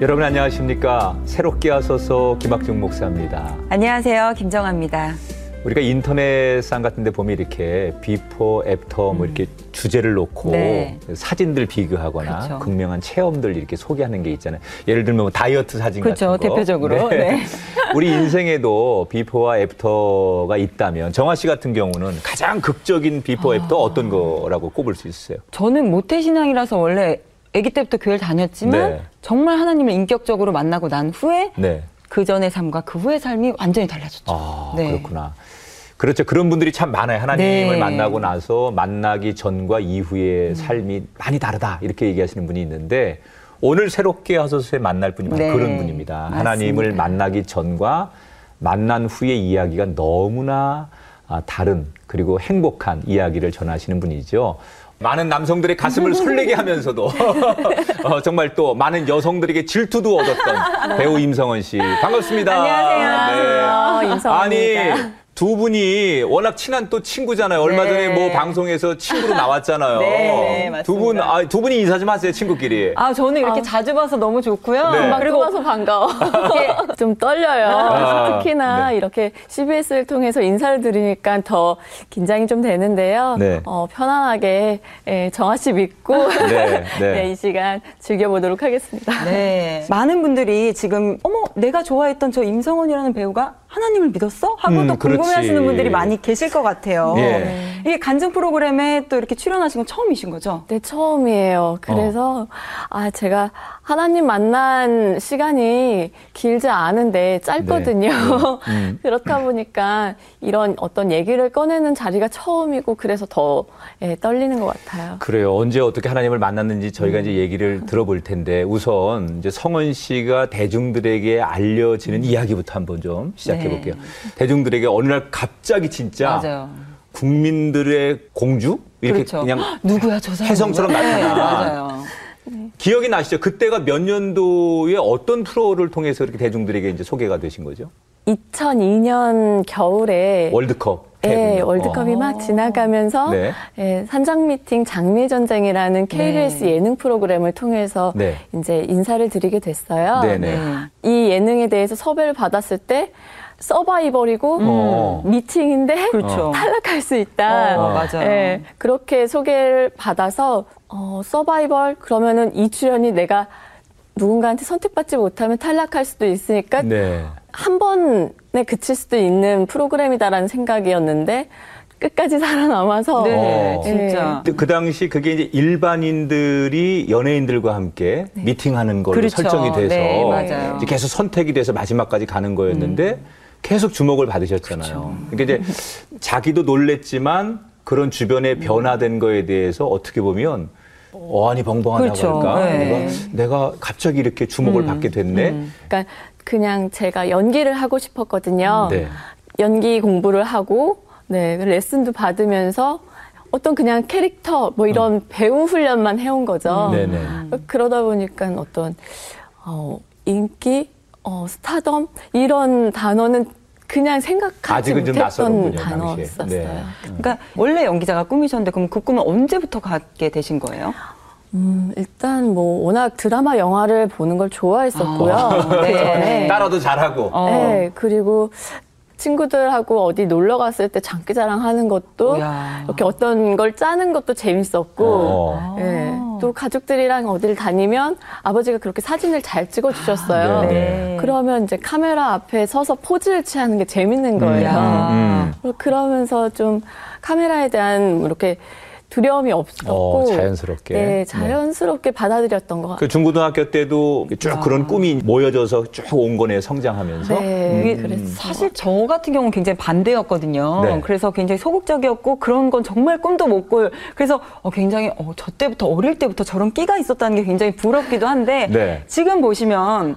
여러분 안녕하십니까? 새롭게 하소서 김학중 목사입니다. 안녕하세요. 김정아입니다. 우리가 인터넷상 같은 데 보면 이렇게 before, after 뭐 이렇게 주제를 놓고 네. 사진들 비교하거나 그렇죠. 극명한 체험들 이렇게 소개하는 게 있잖아요. 예를 들면 뭐 다이어트 사진 그렇죠. 같은 거. 대표적으로. 네. 우리 인생에도 비포와 애프터가 있다면 정아 씨 같은 경우는 가장 극적인 before, after 아. 어떤 거라고 꼽을 수 있어요? 저는 모태신앙이라서 원래 아기 때부터 교회를 다녔지만 네. 정말 하나님을 인격적으로 만나고 난 후에 네. 그 전의 삶과 그 후의 삶이 완전히 달라졌죠. 아, 네. 그렇구나. 그렇죠. 그런 분들이 참 많아요. 하나님을 네. 만나고 나서 만나기 전과 이후의 삶이 많이 다르다. 이렇게 얘기하시는 분이 있는데 오늘 새롭게 하소서에 만날 분이 바로 네. 그런 분입니다. 맞습니다. 하나님을 만나기 전과 만난 후의 이야기가 너무나 아, 다른 그리고 행복한 이야기를 전하시는 분이죠. 많은 남성들의 가슴을 설레게 하면서도 어, 정말 또 많은 여성들에게 질투도 얻었던 배우 임성원 씨 반갑습니다. 안녕하세요. 임성원입니다. 아니 두 분이 워낙 친한 또 친구잖아요. 얼마 네. 전에 뭐 방송에서 친구로 나왔잖아요. 네, 맞습니다. 두 분, 아, 두 분이 인사 좀 하세요, 친구끼리. 아, 저는 이렇게 자주 봐서 너무 좋고요. 네. 막 그리고 그리고 반가워. 좀 떨려요. 아, 특히나 네. 이렇게 CBS를 통해서 인사를 드리니까 더 긴장이 좀 되는데요. 네. 어, 편안하게 예, 정아 씨 믿고 네, 네. 네, 이 시간 즐겨보도록 하겠습니다. 네. 많은 분들이 지금 어머 내가 좋아했던 저 임성원이라는 배우가 하나님을 믿었어? 하고 음, 또. 궁금해하시는 분들이 많이 계실 것 같아요. 예. 이게 간증 프로그램에 또 이렇게 출연하신 건 처음이신 거죠? 네, 처음이에요. 그래서, 아, 제가 하나님 만난 시간이 길지 않은데 짧거든요. 네. 음. 그렇다 보니까 이런 어떤 얘기를 꺼내는 자리가 처음이고 그래서 더 예, 떨리는 것 같아요. 그래요. 언제 어떻게 하나님을 만났는지 저희가 음. 이제 얘기를 들어볼 텐데 우선 이제 성원 씨가 대중들에게 알려지는 이야기부터 한번 좀 시작해 네. 볼게요. 대중들에게 어느 날 갑자기 진짜 맞아요. 국민들의 공주 이렇게 그렇죠. 그냥 누구야 저 사람? 혜성처럼 누구야? 네, 나타나. 맞아요. 기억이 나시죠? 그때가 몇 년도에 어떤 프로를 통해서 이렇게 대중들에게 이제 소개가 되신 거죠? 2002년 겨울에 월드컵. 예. 월드컵이 어. 막 지나가면서 네. 예, 산장 미팅 장미의 전쟁이라는 KBS 네. 예능 프로그램을 통해서 네. 이제 인사를 드리게 됐어요. 네네. 이 예능에 대해서 섭외를 받았을 때 서바이벌이고 어. 미팅인데 그렇죠. 탈락할 수 있다. 어, 맞아요. 예, 그렇게 소개를 받아서 어, 서바이벌 그러면은 이 출연이 내가 누군가한테 선택받지 못하면 탈락할 수도 있으니까 네. 한 번에 그칠 수도 있는 프로그램이다라는 생각이었는데 끝까지 살아남아서 네, 어. 진짜. 그 당시 그게 이제 일반인들이 연예인들과 함께 미팅하는 걸로 그렇죠. 설정이 돼서 네, 맞아요. 이제 계속 선택이 돼서 마지막까지 가는 거였는데 계속 주목을 받으셨잖아요. 그러니까 이제 자기도 놀랬지만 그런 주변의 변화된 거에 대해서 어떻게 보면 어안이 벙벙하다고 그렇죠. 할까? 네. 내가, 내가 갑자기 이렇게 주목을 받게 됐네. 그러니까 그냥 제가 연기를 하고 싶었거든요. 네. 연기 공부를 하고 네 레슨도 받으면서 어떤 그냥 캐릭터 뭐 이런 배우 훈련만 해온 거죠. 음. 그러다 보니까 어떤 어, 인기, 어, 스타덤 이런 단어는 그냥 생각하지 못했던. 단어였었어요. 네. 그러니까 원래 연기자가 꿈이셨는데 그럼 그 꿈은 언제부터 갖게 되신 거예요? 음, 일단 뭐 워낙 드라마 영화를 보는 걸 좋아했었고요. 아, 그 네. 전에. 따라도 잘하고. 어. 네, 그리고 친구들하고 어디 놀러 갔을 때 장기자랑 하는 것도 이야. 이렇게 어떤 걸 짜는 것도 재밌었고, 어. 예, 또 가족들이랑 어디를 다니면 아버지가 그렇게 사진을 잘 찍어 주셨어요. 아, 네. 네. 그러면 이제 카메라 앞에 서서 포즈를 취하는 게 재밌는 거예요. 음. 그러면서 좀 카메라에 대한 이렇게 두려움이 없었고, 어, 자연스럽게. 네, 자연스럽게 받아들였던 것 같아요. 그 중고등학교 때도 쭉 그런 꿈이 모여져서 쭉 온 거네요, 성장하면서. 네, 이게 그랬어요. 사실 저 같은 경우는 굉장히 반대였거든요. 네. 그래서 굉장히 소극적이었고 그런 건 정말 꿈도 못 꿀. 그래서 어, 굉장히 어, 저 때부터 어릴 때부터 저런 끼가 있었다는 게 굉장히 부럽기도 한데 네. 지금 보시면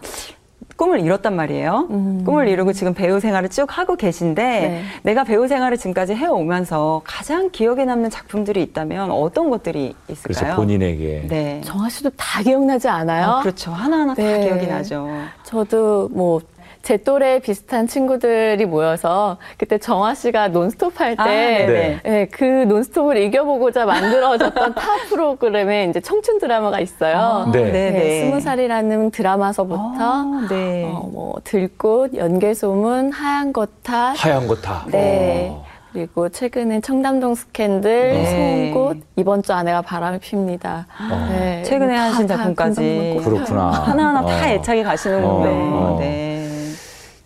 꿈을 이뤘단 말이에요. 음. 꿈을 이루고 지금 배우 생활을 쭉 하고 계신데 네. 내가 배우 생활을 지금까지 해오면서 가장 기억에 남는 작품들이 있다면 어떤 것들이 있을까요? 그래서 본인에게. 네. 정아 씨도 다 기억나지 않아요? 아, 그렇죠. 하나하나 다 네. 기억이 나죠. 저도 뭐 제 또래 비슷한 친구들이 모여서 그때 정화 씨가 논스톱 할때 아, 네네. 예, 그 논스톱을 이겨보고자 만들어졌던 타 프로그램에 이제 청춘 드라마가 있어요. 네. 네, 네, 네. 스무 살이라는 드라마서부터 아, 네. 어, 뭐 들꽃, 연개소문, 하얀 거탑, 하얀 거 다. 네. 어. 그리고 최근엔 청담동 스캔들, 네. 송곳, 이번 주 아내가 바람을 핍니다. 네, 최근에 뭐 하신 작품까지. 그렇구나. 하나하나 어. 다 애착이 가시는군요. 어, 어. 네.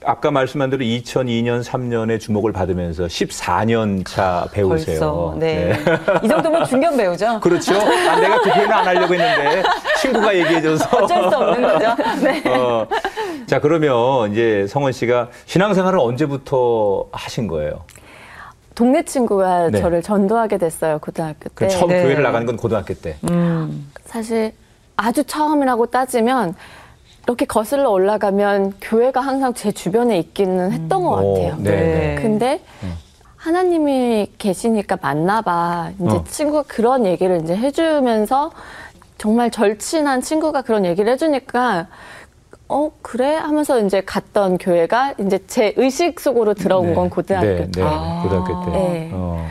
아까 말씀한 대로 2002년, 3년에 주목을 받으면서 14년 차 배우세요. 벌써. 네. 이 정도면 중견 배우죠? 그렇죠. 아, 내가 그 표현을 안 하려고 했는데 친구가 얘기해줘서. 어쩔 수 없는 거죠. 네. 어, 자 그러면 이제 성원 씨가 신앙생활을 언제부터 하신 거예요? 동네 친구가 네. 저를 전도하게 됐어요, 고등학교 그 때. 처음 네. 교회를 나가는 건 고등학교 때. 음. 사실 아주 처음이라고 따지면 이렇게 거슬러 올라가면 교회가 항상 제 주변에 있기는 했던 것 오, 같아요. 네. 네. 근데 하나님이 계시니까 만나봐. 이제 어. 친구가 그런 얘기를 이제 해주면서 정말 절친한 친구가 그런 얘기를 해주니까 어 그래 하면서 이제 갔던 교회가 이제 제 의식 속으로 들어온 네. 건 고등학교 네, 때. 네. 아. 고등학교 때. 네. 어.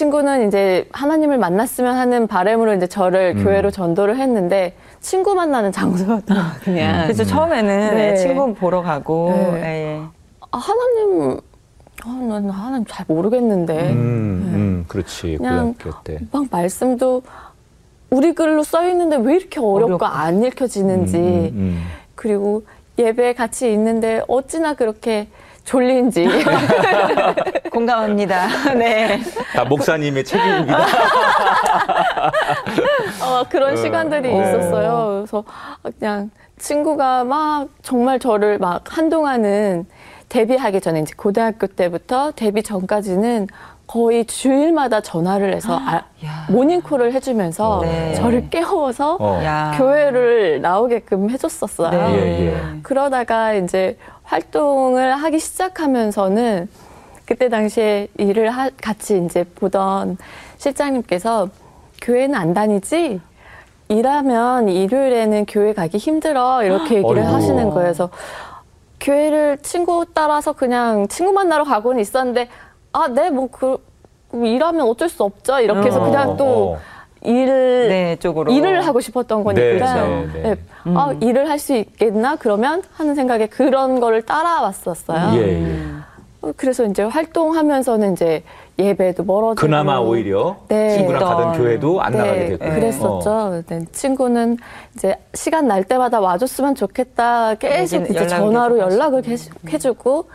친구는 이제 하나님을 만났으면 하는 바람으로 이제 저를 음. 교회로 전도를 했는데 친구 만나는 장소였던 거 그냥. 그래서 처음에는 네. 친구 보러 가고. 네. 예. 아, 하나님, 아, 난 하나님 잘 모르겠는데. 음, 음, 그렇지. 네. 그냥 고등학교 때. 막 말씀도 우리 글로 써 있는데 왜 이렇게 어렵고 어렵고. 안 읽혀지는지. 음, 음, 그리고 예배 같이 있는데 어찌나 그렇게 졸린지. 공감합니다. 네. 음. 다 목사님의 책임입니다. 어, 그런 시간들이 네. 있었어요. 그래서 그냥 친구가 막 정말 저를 막 한동안은 데뷔하기 전에 이제 고등학교 때부터 데뷔 전까지는 거의 주일마다 전화를 해서 아, 야. 모닝콜을 해주면서 네. 저를 깨워서 어. 야. 교회를 나오게끔 해줬었어요. 네. 예, 예. 그러다가 이제 활동을 하기 시작하면서는 그때 당시에 일을 하- 같이 이제 보던 실장님께서 교회는 안 다니지? 일하면 일요일에는 교회 가기 힘들어 이렇게 얘기를 어이구. 하시는 거예요. 그래서 교회를 친구 따라서 그냥 친구 만나러 가고는 있었는데 아, 네, 뭐 그 일하면 어쩔 수 없죠. 이렇게 해서 어, 그냥 또 어. 일을 네, 쪽으로. 일을 하고 싶었던 거니까 네, 네, 네. 아, 일을 할 수 있겠나 그러면 하는 생각에 그런 거를 따라왔었어요. 예, 예. 어, 그래서 이제 활동하면서는 이제 예배도 멀어지고 그나마 오히려 네. 친구랑 가던. 교회도 안 네, 나가게 됐고. 그랬었죠. 네, 친구는 이제 시간 날 때마다 와줬으면 좋겠다. 계속 이제 전화로 연락을. 계속 해주고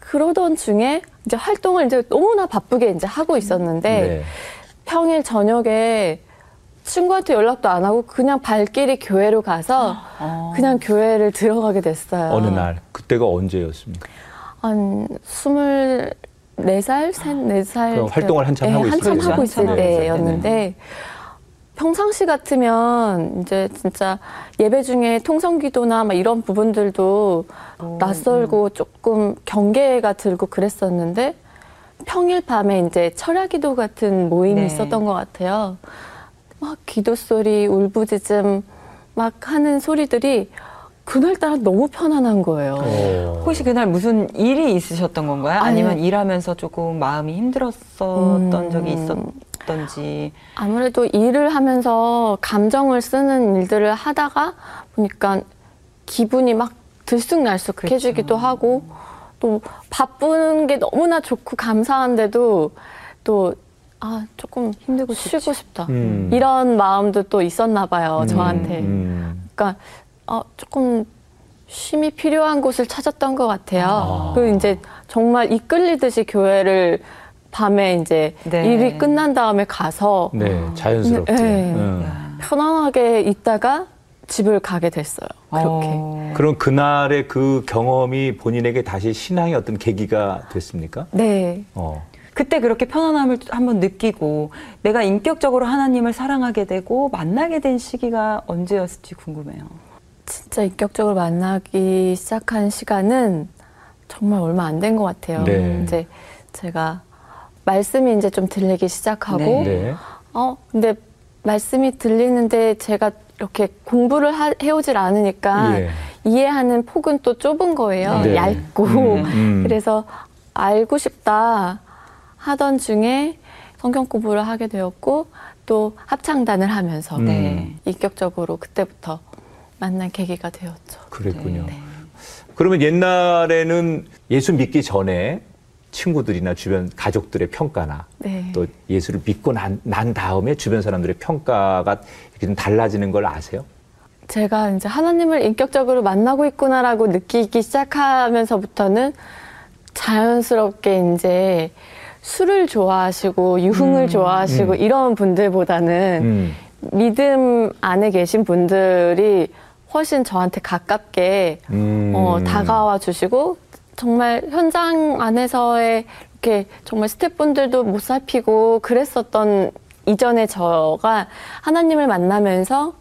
그러던 중에 이제 활동을 이제 너무나 바쁘게 이제 하고 있었는데 네. 평일 저녁에 친구한테 연락도 안 하고 그냥 발길이 교회로 가서 어. 그냥 교회를 들어가게 됐어요. 어느 날 그때가 언제였습니까? 한 스물 네 살, 셋네 살. 활동을 한참 하고 있을 한참. 하고 있을 한참 하고 있을 때였는데 평상시 같으면 이제 진짜 예배 중에 통성기도나 막 이런 부분들도 낯설고 조금 경계가 들고 그랬었는데 평일 밤에 이제 철야기도 같은 모임이 네. 있었던 것 같아요. 막 기도 소리, 울부짖음 막 하는 소리들이 그날따라 너무 편안한 거예요. 어. 혹시 그날 무슨 일이 있으셨던 건가요? 아니면 아니요. 일하면서 조금 마음이 힘들었었던 음. 적이 있었던지. 아무래도 일을 하면서 감정을 쓰는 일들을 하다가 보니까 기분이 막 들쑥날쑥해지기도 하고 또 바쁜 게 너무나 좋고 감사한데도 또 아 조금 힘들고 쉬고 싶다 음. 이런 마음도 또 있었나 봐요 음, 저한테 음. 그러니까 어, 조금 쉼이 필요한 곳을 찾았던 것 같아요. 아. 그리고 이제 정말 이끌리듯이 교회를 밤에 이제 네. 일이 끝난 다음에 가서 네, 자연스럽게. 네. 음. 편안하게 있다가 집을 가게 됐어요. 그렇게. 어. 그럼 그날의 그 경험이 본인에게 다시 신앙의 어떤 계기가 됐습니까? 네. 어. 그때 그렇게 편안함을 한번 느끼고 내가 인격적으로 하나님을 사랑하게 되고 만나게 된 시기가 언제였을지 궁금해요. 진짜 인격적으로 만나기 시작한 시간은 정말 얼마 안 된 것 같아요. 네. 이제 제가 말씀이 이제 좀 들리기 시작하고 네. 네. 어, 근데 말씀이 들리는데 제가 이렇게 공부를 하- 해오질 않으니까 예. 이해하는 폭은 또 좁은 거예요. 네. 얇고. 음. 그래서 알고 싶다 하던 중에 성경 공부를 하게 되었고 또 합창단을 하면서 음. 네. 인격적으로 그때부터 만난 계기가 되었죠. 그랬군요. 네. 그러면 옛날에는 예수 믿기 전에 친구들이나 주변 가족들의 평가나 네. 또 예수를 믿고 난, 난 다음에 주변 사람들의 평가가 이렇게 좀 달라지는 걸 아세요? 제가 이제 하나님을 인격적으로 만나고 있구나라고 느끼기 시작하면서부터는 자연스럽게 이제 술을 좋아하시고 유흥을 좋아하시고 음. 이런 분들보다는 음. 믿음 안에 계신 분들이 훨씬 저한테 가깝게 음. 어, 다가와 주시고 정말 현장 안에서의 이렇게 정말 스태프분들도 못 살피고 그랬었던 이전의 저가 하나님을 만나면서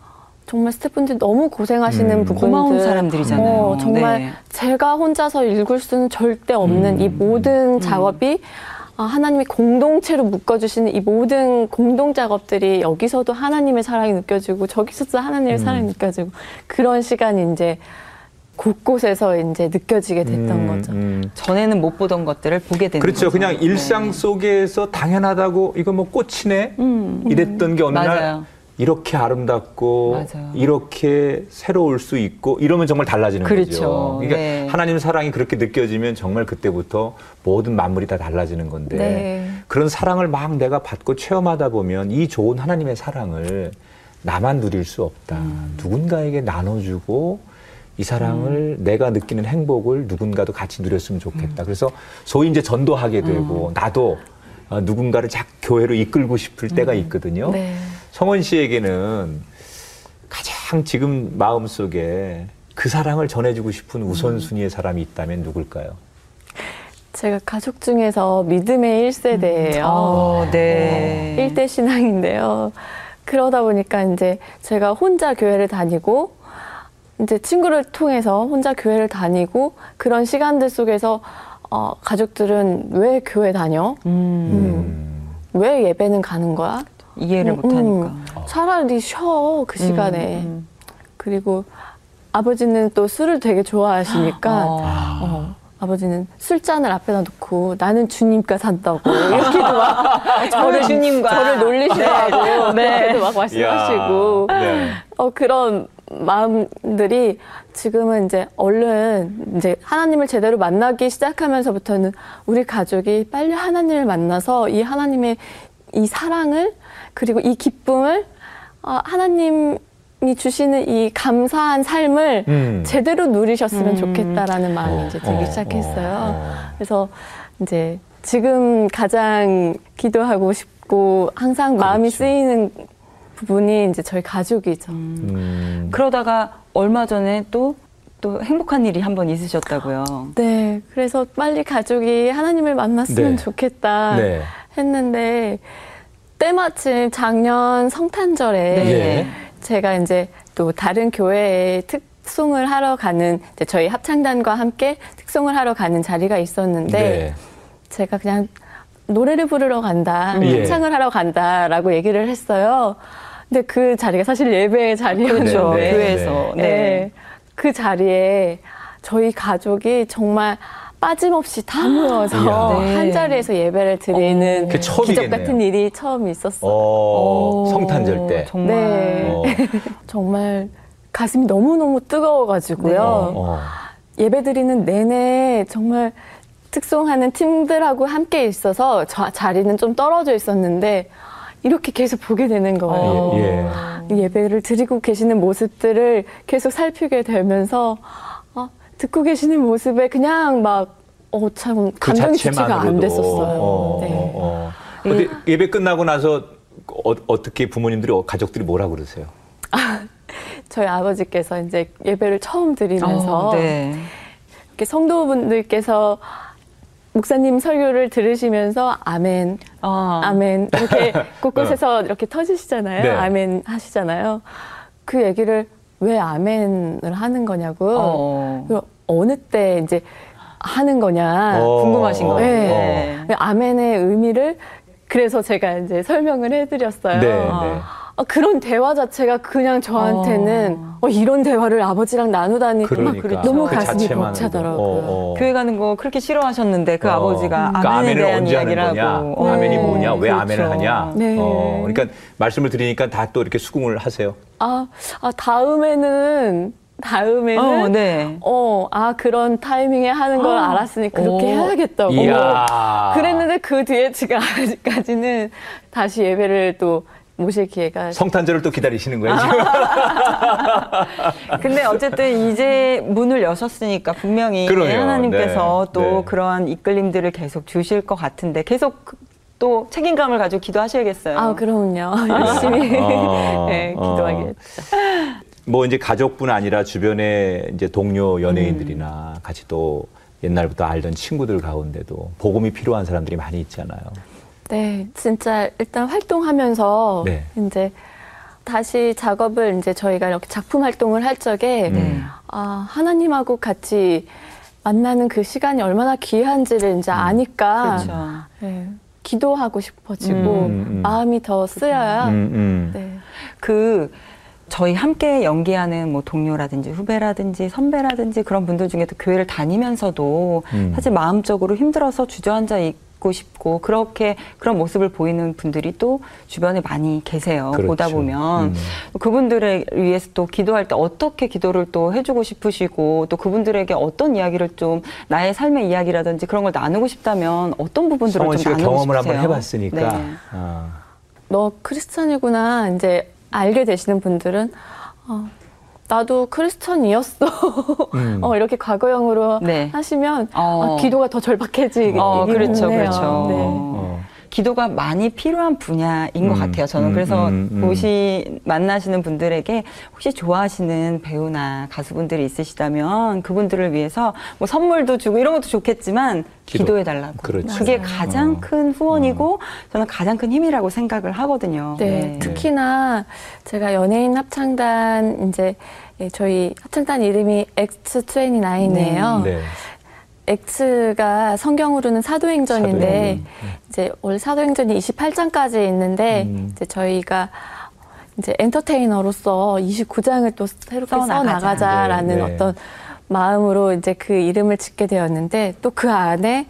정말 스태프분들이 너무 고생하시는 음. 부분들 고마운 사람들이잖아요. 어, 정말 네. 제가 혼자서 읽을 수는 절대 없는 음. 이 모든 작업이 아, 하나님이 공동체로 묶어주시는 이 모든 공동 작업들이 여기서도 하나님의 사랑이 느껴지고 저기서도 하나님의 음. 사랑이 느껴지고 그런 시간이 이제 곳곳에서 이제 느껴지게 됐던 음, 거죠. 음. 전에는 못 보던 것들을 보게 되는 그렇죠. 거죠. 그냥 일상 네. 속에서 당연하다고 이거 뭐 꽃이네 음. 이랬던 게 어느 날 맞아요. 이렇게 아름답고 맞아요. 이렇게 새로울 수 있고 이러면 정말 달라지는 그렇죠. 거죠. 그러니까 네. 하나님 사랑이 그렇게 느껴지면 정말 그때부터 모든 만물이 다 달라지는 건데 네. 그런 사랑을 막 내가 받고 체험하다 보면 이 좋은 하나님의 사랑을 나만 누릴 수 없다. 음. 누군가에게 나눠주고 이 사랑을 내가 느끼는 행복을 누군가도 같이 누렸으면 음. 좋겠다. 그래서 소위 이제 전도하게 되고 나도 어, 누군가를 작 교회로 이끌고 싶을 음. 때가 있거든요. 네. 성원 씨에게는 가장 지금 마음 속에 그 사랑을 전해주고 싶은 우선순위의 사람이 있다면 누굴까요? 제가 가족 중에서 믿음의 1세대예요. 어, 네. 일대 신앙인데요. 그러다 보니까 이제 제가 혼자 교회를 다니고 이제 친구를 통해서 혼자 교회를 다니고 그런 시간들 속에서 어, 가족들은 왜 교회 다녀? 음. 왜 예배는 가는 거야? 이해를 음, 못하니까. 음. 차라리 쉬어 그 시간에. 음. 그리고 아버지는 또 술을 되게 좋아하시니까 어. 어, 아버지는 술잔을 앞에다 놓고 나는 주님과 산다고 이렇게도 막 저를 주님과. 저를 놀리시라고 그렇게도 막 말씀하시고 네. 어 그런 마음들이 지금은 이제 얼른 이제 하나님을 제대로 만나기 시작하면서부터는 우리 가족이 빨리 하나님을 만나서 이 하나님의 이 사랑을 그리고 이 기쁨을 어, 하나님 이 주시는 이 감사한 삶을 음. 제대로 누리셨으면 음. 좋겠다라는 마음이 어, 이제 들기 어, 시작했어요. 어, 어. 그래서 이제 지금 가장 기도하고 싶고 항상 마음이 그렇죠. 쓰이는 부분이 이제 저희 가족이죠. 음. 그러다가 얼마 전에 또, 또 행복한 일이 한 번 있으셨다고요. 네, 그래서 빨리 가족이 하나님을 만났으면 네. 좋겠다 네. 했는데 때마침 작년 성탄절에 네. 제가 이제 또 다른 교회에 특송을 하러 가는 이제 저희 합창단과 함께 특송을 하러 가는 자리가 있었는데 네. 제가 그냥 노래를 부르러 간다, 예. 합창을 하러 간다라고 얘기를 했어요. 근데 그 자리가 사실 예배의 자리였는데 그렇죠. 네, 네, 교회에서. 네. 네. 그 자리에 저희 가족이 정말 빠짐없이 다 모여서 이야. 네. 한 자리에서 예배를 드리는 그게 기적 처음이겠네요. 같은 일이 처음 있었어요. 어, 오, 성탄절 때. 정말. 네. 어, 정말 가슴이 너무너무 뜨거워가지고요. 어, 어. 예배 드리는 내내 정말 특송하는 팀들하고 함께 있어서 저- 자리는 좀 떨어져 있었는데 이렇게 계속 보게 되는 거예요. 어. 예, 예배를 드리고 계시는 모습들을 계속 살피게 되면서 아, 듣고 계시는 모습에 그냥 막 어, 참그 감정이 주체가 안. 됐었어요. 어, 네. 어, 어. 근데 예 배 끝나고 나서 어, 어떻게 부모님들이 어, 가족들이 뭐라 그러세요? 저희 아버지께서 이제 예배를 처음 드리면서 어, 네. 이렇게 성도분들께서 목사님 설교를 들으시면서 아멘, 아, 아멘 이렇게 곳곳에서 이렇게 터지시잖아요. 네. 아멘 하시잖아요. 그 얘기를 왜 아멘을 하는 거냐고요. 어. 그 어느 때 이제 하는 거냐 어, 궁금하신 어, 네. 네. 아멘의 의미를 그래서 제가 이제 설명을 해드렸어요. 네, 네. 그런 대화 자체가 그냥 저한테는 어, 이런 대화를 아버지랑 나누다니 그러니까 너무 그 가슴이. 벅차더라고요. 어, 어. 교회 가는 거 그렇게 싫어하셨는데 그 어. 아버지가 그러니까 아멘에 아멘을 대한 언제 하는 이야기를 거냐? 하고. 아멘이 네. 뭐냐? 왜 그렇죠. 아멘을 하냐? 네. 어, 그러니까 말씀을 드리니까 다 또 이렇게 수긍을 하세요. 아, 아 다음에는 다음에는 어, 네. 어, 아, 그런 타이밍에 하는 걸 아. 알았으니 그렇게 오. 해야겠다고. 이야. 그랬는데 그 뒤에 지금 아직까지는 다시 예배를 또 모실 기회가. 성탄절을 또 기다리시는 거예요, 지금? 근데 어쨌든 이제 문을 여셨으니까 분명히 그러네요. 하나님께서 네. 또 네. 그러한 이끌림들을 계속 주실 것 같은데 계속 그- 또 책임감을 가지고 기도하셔야겠어요. 아, 그럼요. 열심히 어, 네, 어. 기도하겠죠. 뭐 이제 가족뿐 아니라 주변에 이제 동료 연예인들이나 같이 또 옛날부터 알던 친구들 가운데도 복음이 필요한 사람들이 많이 있잖아요. 네, 진짜 일단 활동하면서 네. 이제 다시 작업을 이제 저희가 이렇게 작품 활동을 할 적에 네. 아, 하나님하고 같이 만나는 그 시간이 얼마나 귀한지를 이제 아니까 그렇죠. 네, 기도하고 싶어지고 음, 음. 마음이 더 쓰여야 음, 음. 네. 그 저희 함께 연기하는 뭐 동료라든지 후배라든지 선배라든지 그런 분들 중에도 교회를 다니면서도 음. 사실 마음적으로 힘들어서 주저앉아 있 고 싶고 그렇게 그런 모습을 보이는 분들이 또 주변에 많이 계세요. 그렇죠. 보다 보면 음. 그분들을 위해서 또 기도할 때 어떻게 기도를 또 해주고 싶으시고 또 그분들에게 어떤 이야기를 좀 나의 삶의 이야기라든지 그런 걸 나누고 싶다면 어떤 부분들을 좀 나누고 경험을 싶으세요? 한번 해봤으니까. 네. 아. 너 크리스찬이구나 이제 알게 되시는 분들은 어, 나도 크리스찬이었어. 음. 어, 이렇게 과거형으로 네. 하시면 어. 아, 기도가 더 절박해지긴 어, 그렇죠. 그렇죠. 네. 어. 기도가 많이 필요한 분야인 것 음, 같아요. 저는 음, 그래서 음, 음. 보시 만나시는 분들에게 혹시 좋아하시는 배우나 가수분들이 있으시다면 그분들을 위해서 뭐 선물도 주고 이런 것도 좋겠지만 기도. 기도해 달라고. 그렇죠. 게 맞아요. 가장 어. 큰 후원이고 저는 가장 큰 힘이라고 생각을 하거든요. 네, 특히나 제가 연예인 합창단 이제 예, 저희 합창단 이름이 X29이에요. 네. X가 성경으로는 사도행전인데 사도행전. 이제 원래 사도행전이 28장까지 있는데 음. 이제 저희가 이제 엔터테이너로서 29장을 또 새롭게 써. 나가자라는 네, 네. 어떤 마음으로 이제 그 이름을 짓게 되었는데 또 그 안에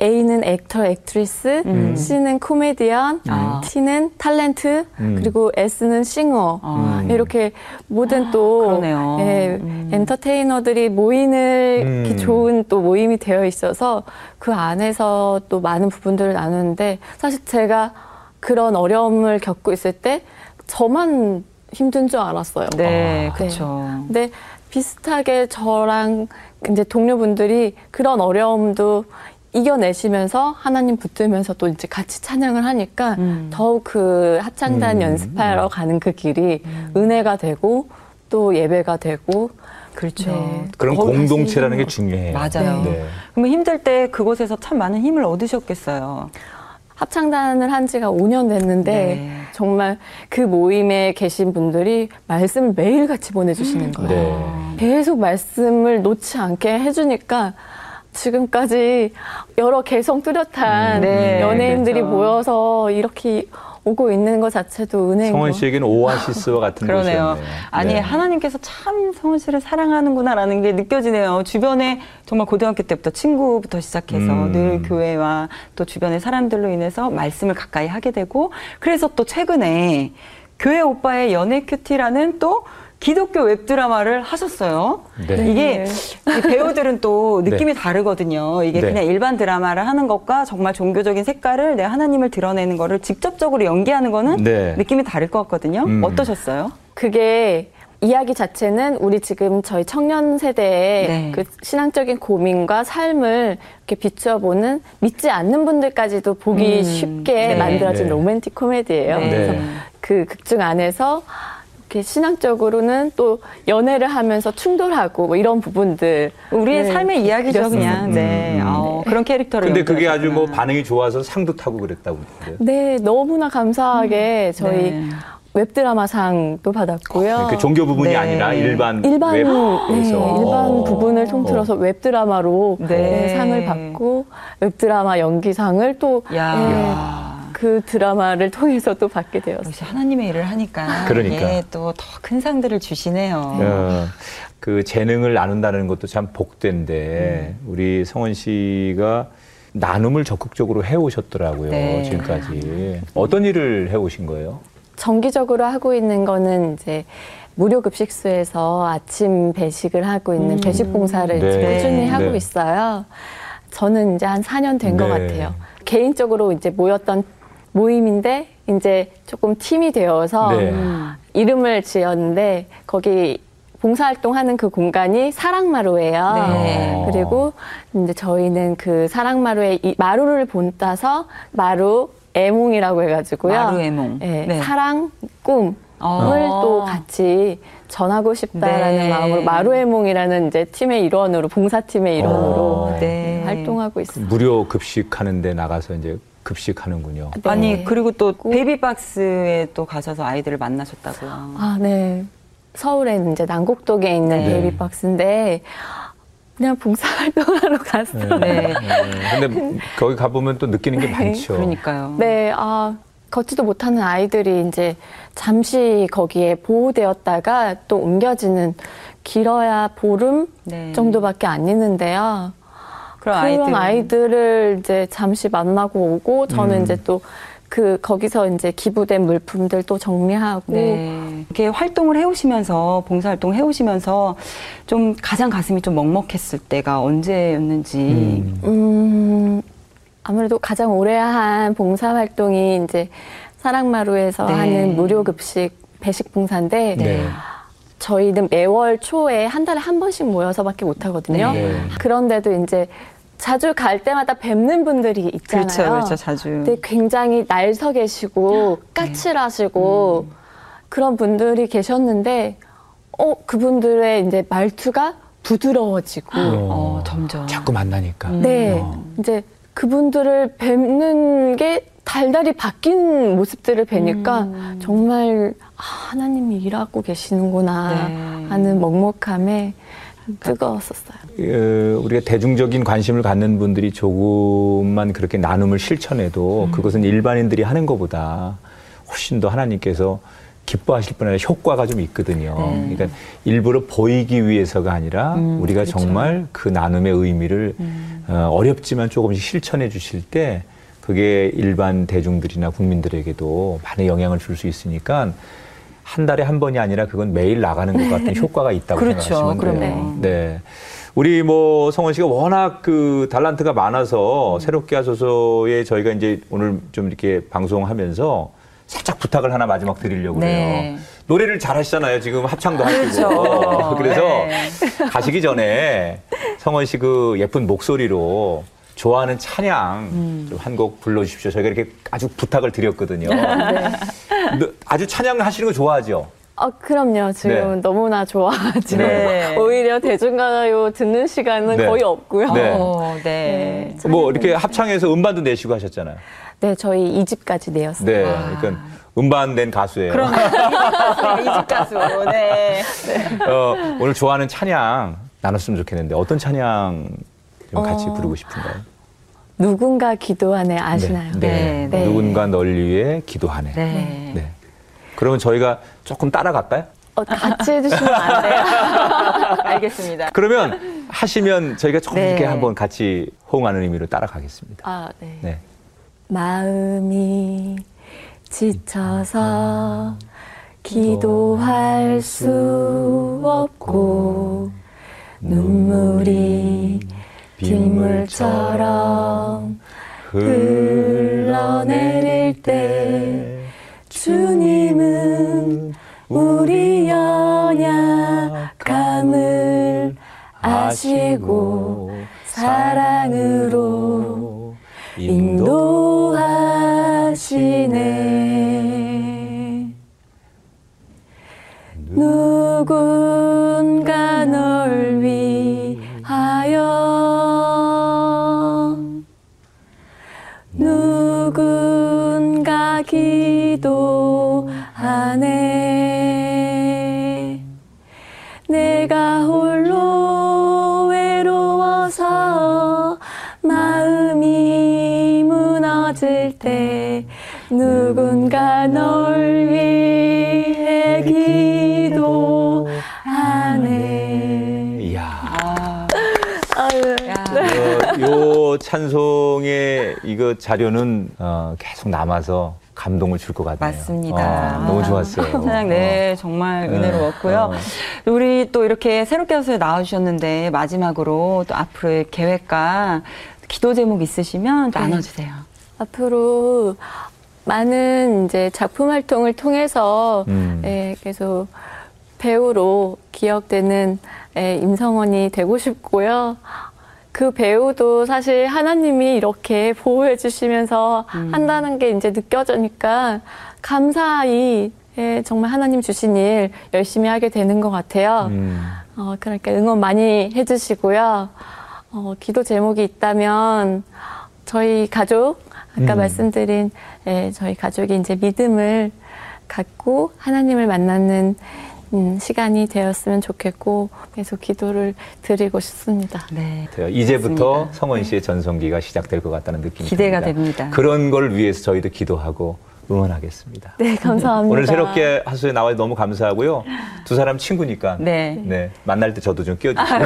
A는 액터, 액트리스, 음. C는 코미디언, 아. T는 탤런트, 음. 그리고 S는 싱어. 아. 음. 이렇게 모든 또 그러네요. 예, 음. 엔터테이너들이 모이는 음. 좋은 또 모임이 되어 있어서 그 안에서 또 많은 부분들을 나누는데 사실 제가 그런 어려움을 겪고 있을 때 저만 힘든 줄 알았어요. 네, 아. 그렇죠. 근데 비슷하게 저랑 이제 동료분들이 그런 어려움도 이겨내시면서 하나님 붙들면서 또 이제 같이 찬양을 하니까 음. 더욱 그 합창단 음. 연습하러 가는 그 길이 은혜가 되고 또 예배가 되고 그렇죠. 네. 그런 공동체라는 게 중요해요. 맞아요. 네. 그러면 힘들 때 그곳에서 참 많은 힘을 얻으셨겠어요. 합창단을 한 지가 5년 됐는데 네. 정말 그 모임에 계신 분들이 말씀을 매일 같이 보내주시는 거예요. 네. 계속 말씀을 놓지 않게 해주니까 지금까지 여러 개성 뚜렷한 음, 네, 연예인들이 그렇죠. 모여서 이렇게 오고 있는 것 자체도 은혜인 거. 씨에게는 오아시스와 같은 그러네요. 곳이었네요. 아니 네. 하나님께서 참 성언 씨를 사랑하는구나라는 게 느껴지네요. 주변에 정말 고등학교 때부터 친구부터 시작해서 음. 늘 교회와 또 주변의 사람들로 인해서 말씀을 가까이 하게 되고 그래서 또 최근에 교회 오빠의 연애 QT라는 또 기독교 웹드라마를 하셨어요. 네. 이게 이 배우들은 또 느낌이 다르거든요. 이게 네. 그냥 일반 드라마를 하는 것과 정말 종교적인 색깔을 내 하나님을 드러내는 거를 직접적으로 연기하는 거는 네. 느낌이 다를 것 같거든요. 음. 어떠셨어요? 그게 이야기 자체는 우리 지금 저희 청년 세대의 네. 그 신앙적인 고민과 삶을 이렇게 비추어보는 믿지 않는 분들까지도 보기 음. 쉽게 네. 만들어진 네. 로맨틱 코미디예요. 네. 그래서 네. 그 극중 안에서 신앙적으로는 또 연애를 하면서 충돌하고 뭐 이런 부분들 우리의 네, 삶의 이야기죠. 그냥. 네. 음, 음. 어, 그런 캐릭터를. 근데 그게 아주 뭐. 반응이 좋아서 상도 타고 그랬다고 그러는데. 네, 너무나 감사하게 저희 네. 웹드라마상도 받았고요. 그 종교 부분이 네. 아니라 일반 일반 네, 웹에서 일반 어. 부분을 통틀어서 웹드라마로 네. 네, 상을 받고 웹드라마 연기상을 또 야. 네, 그 드라마를 통해서 또 받게 되었어요. 역시 하나님의 일을 하니까 그러니까. 예, 또더 큰 상들을 주시네요. 어, 그 재능을 나눈다는 것도 참 복된데 우리 성원 씨가 나눔을 적극적으로 해오셨더라고요 네. 지금까지 어떤 일을 해오신 거예요? 정기적으로 하고 있는 거는 이제 무료 급식소에서 아침 배식을 하고 있는 배식 봉사를 네. 꾸준히 네. 하고 있어요. 저는 이제 한 4년 된것 네. 같아요. 개인적으로 이제 모였던 모임인데 이제 조금 팀이 되어서 네. 이름을 지었는데 거기 봉사활동하는 그 공간이 사랑마루예요. 네. 어. 그리고 이제 저희는 그 사랑마루에 이 마루를 본따서 마루 애몽이라고 해가지고요. 마루 애몽. 네, 네. 사랑, 꿈을 어. 또 같이 전하고 싶다라는 네. 마음으로 마루애몽이라는 이제 팀의 일원으로 봉사팀의 일원으로 어. 네. 활동하고 있어요. 무료 급식하는데 나가서 이제 급식하는군요. 네. 아니 그리고 또 베이비박스에 또 가셔서 아이들을 만나셨다고요. 아, 네. 서울에 이제 난곡동에 있는 네. 베이비박스인데 그냥 봉사활동하러 갔어요. 네. 근데 거기 가보면 또 느끼는 게 많죠. 그러니까요. 네, 아, 걷지도 못하는 아이들이 이제 잠시 거기에 보호되었다가 또 옮겨지는 길어야 보름 네. 정도밖에 안 있는데요. 그런 그런 아이들. 아이들 을 이제 잠시 만나고 오고 저는 음. 이제 또 그 거기서 이제 기부된 물품들 또 정리하고 네. 이렇게 활동을 해오시면서 봉사활동 해오시면서 좀 가장 가슴이 좀 먹먹했을 때가 언제였는지. 음. 음, 아무래도 가장 오래 한 봉사 활동이 이제 사랑마루에서 네. 하는 무료 급식 배식 봉사인데 네. 저희는 매월 초에 한 달에 한 번씩 모여서밖에 못 하거든요. 네. 그런데도 이제 자주 갈 때마다 뵙는 분들이 있잖아요. 그렇죠, 그렇죠, 자주. 근데 굉장히 날 서 계시고 까칠하시고 그런 분들이 계셨는데 어 그분들의 이제 말투가 부드러워지고 어, 점점. 자꾸 만나니까. 네 어. 이제 그분들을 뵙는 게 달달이 바뀐 모습들을 뵈니까 정말 아, 하나님이 일하고 계시는구나 네. 하는 먹먹함에 뜨거웠었어요. 어, 우리가 대중적인 관심을 갖는 분들이 조금만 그렇게 나눔을 실천해도 음. 그것은 일반인들이 하는 것보다 훨씬 더 하나님께서 기뻐하실 뿐 아니라 효과가 좀 있거든요. 네. 그러니까 일부러 보이기 위해서가 아니라 음, 우리가 그렇죠. 정말 그 나눔의 의미를 음. 어, 어렵지만 조금씩 실천해 주실 때 그게 일반 대중들이나 국민들에게도 많은 영향을 줄 수 있으니까 한 달에 한 번이 아니라 그건 매일 나가는 것 같은 효과가 있다고 그렇죠. 생각하시면 돼요. 그럼요. 네. 우리 뭐 성원 씨가 워낙 그 달란트가 많아서 새롭게 하소서에 저희가 이제 오늘 좀 이렇게 방송하면서 살짝 부탁을 하나 마지막 드리려고 네. 해요. 노래를 잘 하시잖아요. 지금 합창도 하시고. 그렇죠. 그래서 네. 가시기 전에 성원 씨 그 예쁜 목소리로 좋아하는 찬양 음. 좀한 곡 불러주십시오. 저희가 이렇게 아주 부탁을 드렸거든요. 네. 너- 아주 찬양 하시는 거 좋아하죠? 어, 그럼요. 지금 네. 너무나 좋아하죠. 네. 오히려 대중가요 듣는 시간은 네. 거의 없고요. 네. 어, 네. 네. 뭐 이렇게 합창해서 음반도 내시고 하셨잖아요. 네, 저희 2집까지 내었어요. 네, 그러니까 음반 낸 가수예요. 그럼 이집 가수. 네. 어, 오늘 좋아하는 찬양 나눴으면 좋겠는데 어떤 찬양 좀 같이 어. 부르고 싶은가요? 누군가 기도하네 아시나요? 네. 네. 누군가 널 위해 기도하네. 네. 네. 그러면 저희가 조금 따라갈까요? 어, 같이 해주시면 안 돼요? 알겠습니다. 그러면 하시면 저희가 조금 네. 이렇게 한번 같이 호응하는 의미로 따라가겠습니다. 아, 네. 네. 마음이 지쳐서 기도할 수 없고 눈물이 빗물처럼 흘러내릴 때 주님은 우리 연약함을 아시고 사랑으로 인도하시네. 누군 찬송의 이거 자료는 어, 계속 남아서 감동을 줄 것 같네요. 맞습니다. 어, 너무 좋았어요. 선생, 네, 정말 네. 은혜로웠고요. 어. 우리 또 이렇게 새롭게 와서 나와주셨는데 마지막으로 또 앞으로의 계획과 기도 제목 있으시면 네. 나눠주세요. 앞으로 많은 이제 작품 활동을 통해서 음. 예, 계속 배우로 기억되는 예, 임성원이 되고 싶고요. 그 배우도 사실 하나님이 이렇게 보호해 주시면서 한다는 게 이제 느껴지니까 감사히 예, 정말 하나님 주신 일 열심히 하게 되는 것 같아요. 음. 어, 그러니까 응원 많이 해주시고요. 어, 기도 제목이 있다면 저희 가족 아까 음. 말씀드린 예, 저희 가족이 이제 믿음을 갖고 하나님을 만나는 음, 시간이 되었으면 좋겠고 계속 기도를 드리고 싶습니다. 네. 이제부터 맞습니다. 성원 씨의 전성기가 시작될 것 같다는 느낌이 기대가 듭니다. 됩니다. 그런 걸 위해서 저희도 기도하고 응원하겠습니다. 네, 감사합니다. 오늘 새롭게 하수에 나와 너무 감사하고요. 두 사람 친구니까 네. 네, 만날 때 저도 좀 끼워주시고.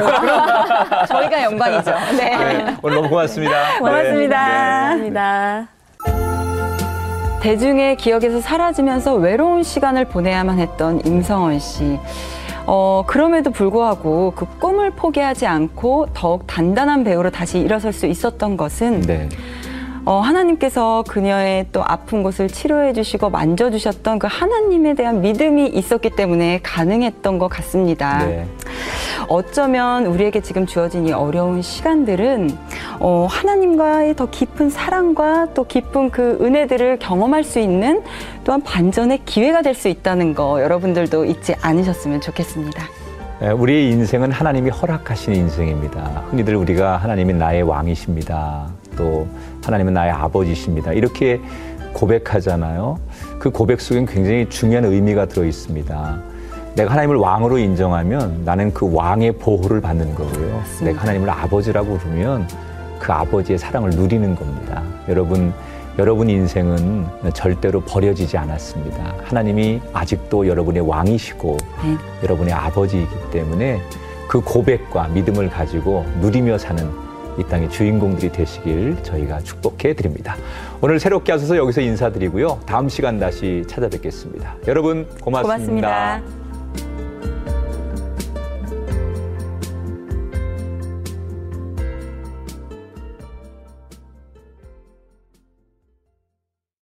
저희가 영광이죠. 네. 네, 오늘 너무 고맙습니다. 고맙습니다. 감사합니다. 대중의 기억에서 사라지면서 외로운 시간을 보내야만 했던 임성원 씨. 어, 그럼에도 불구하고 그 꿈을 포기하지 않고 더욱 단단한 배우로 다시 일어설 수 있었던 것은 네. 어, 하나님께서 그녀의 또 아픈 곳을 치료해 주시고 만져 주셨던 그 하나님에 대한 믿음이 있었기 때문에 가능했던 것 같습니다. 네. 어쩌면 우리에게 지금 주어진 이 어려운 시간들은 어, 하나님과의 더 깊은 사랑과 또 깊은 그 은혜들을 경험할 수 있는 또한 반전의 기회가 될 수 있다는 거 여러분들도 잊지 않으셨으면 좋겠습니다. 예, 우리의 인생은 하나님이 허락하신 인생입니다. 흔히들 우리가 하나님이 나의 왕이십니다. 또 하나님은 나의 아버지십니다. 이렇게 고백하잖아요. 그 고백 속엔 굉장히 중요한 의미가 들어 있습니다. 내가 하나님을 왕으로 인정하면 나는 그 왕의 보호를 받는 거고요. 내가 하나님을 아버지라고 부르면 그 아버지의 사랑을 누리는 겁니다. 여러분, 여러분 인생은 절대로 버려지지 않았습니다. 하나님이 아직도 여러분의 왕이시고 네. 여러분의 아버지이기 때문에 그 고백과 믿음을 가지고 누리며 사는 이 땅의 주인공들이 되시길 저희가 축복해 드립니다. 오늘 새롭게 하셔서 여기서 인사드리고요. 다음 시간 다시 찾아뵙겠습니다. 여러분 고맙습니다. 고맙습니다.